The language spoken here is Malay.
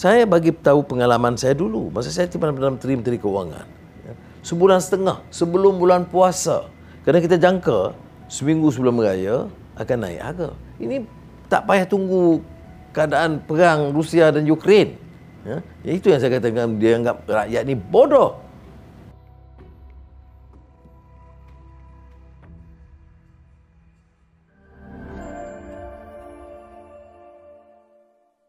saya bagi tahu pengalaman saya dulu. Masa saya tiba dalam menteri menteri keuangan ya. sebulan setengah sebelum bulan puasa. Kerana kita jangka seminggu sebelum raya akan naik harga. Ini tak payah tunggu keadaan perang Rusia dan Ukraine ya, ya itu yang saya katakan dia anggap rakyat ni bodoh.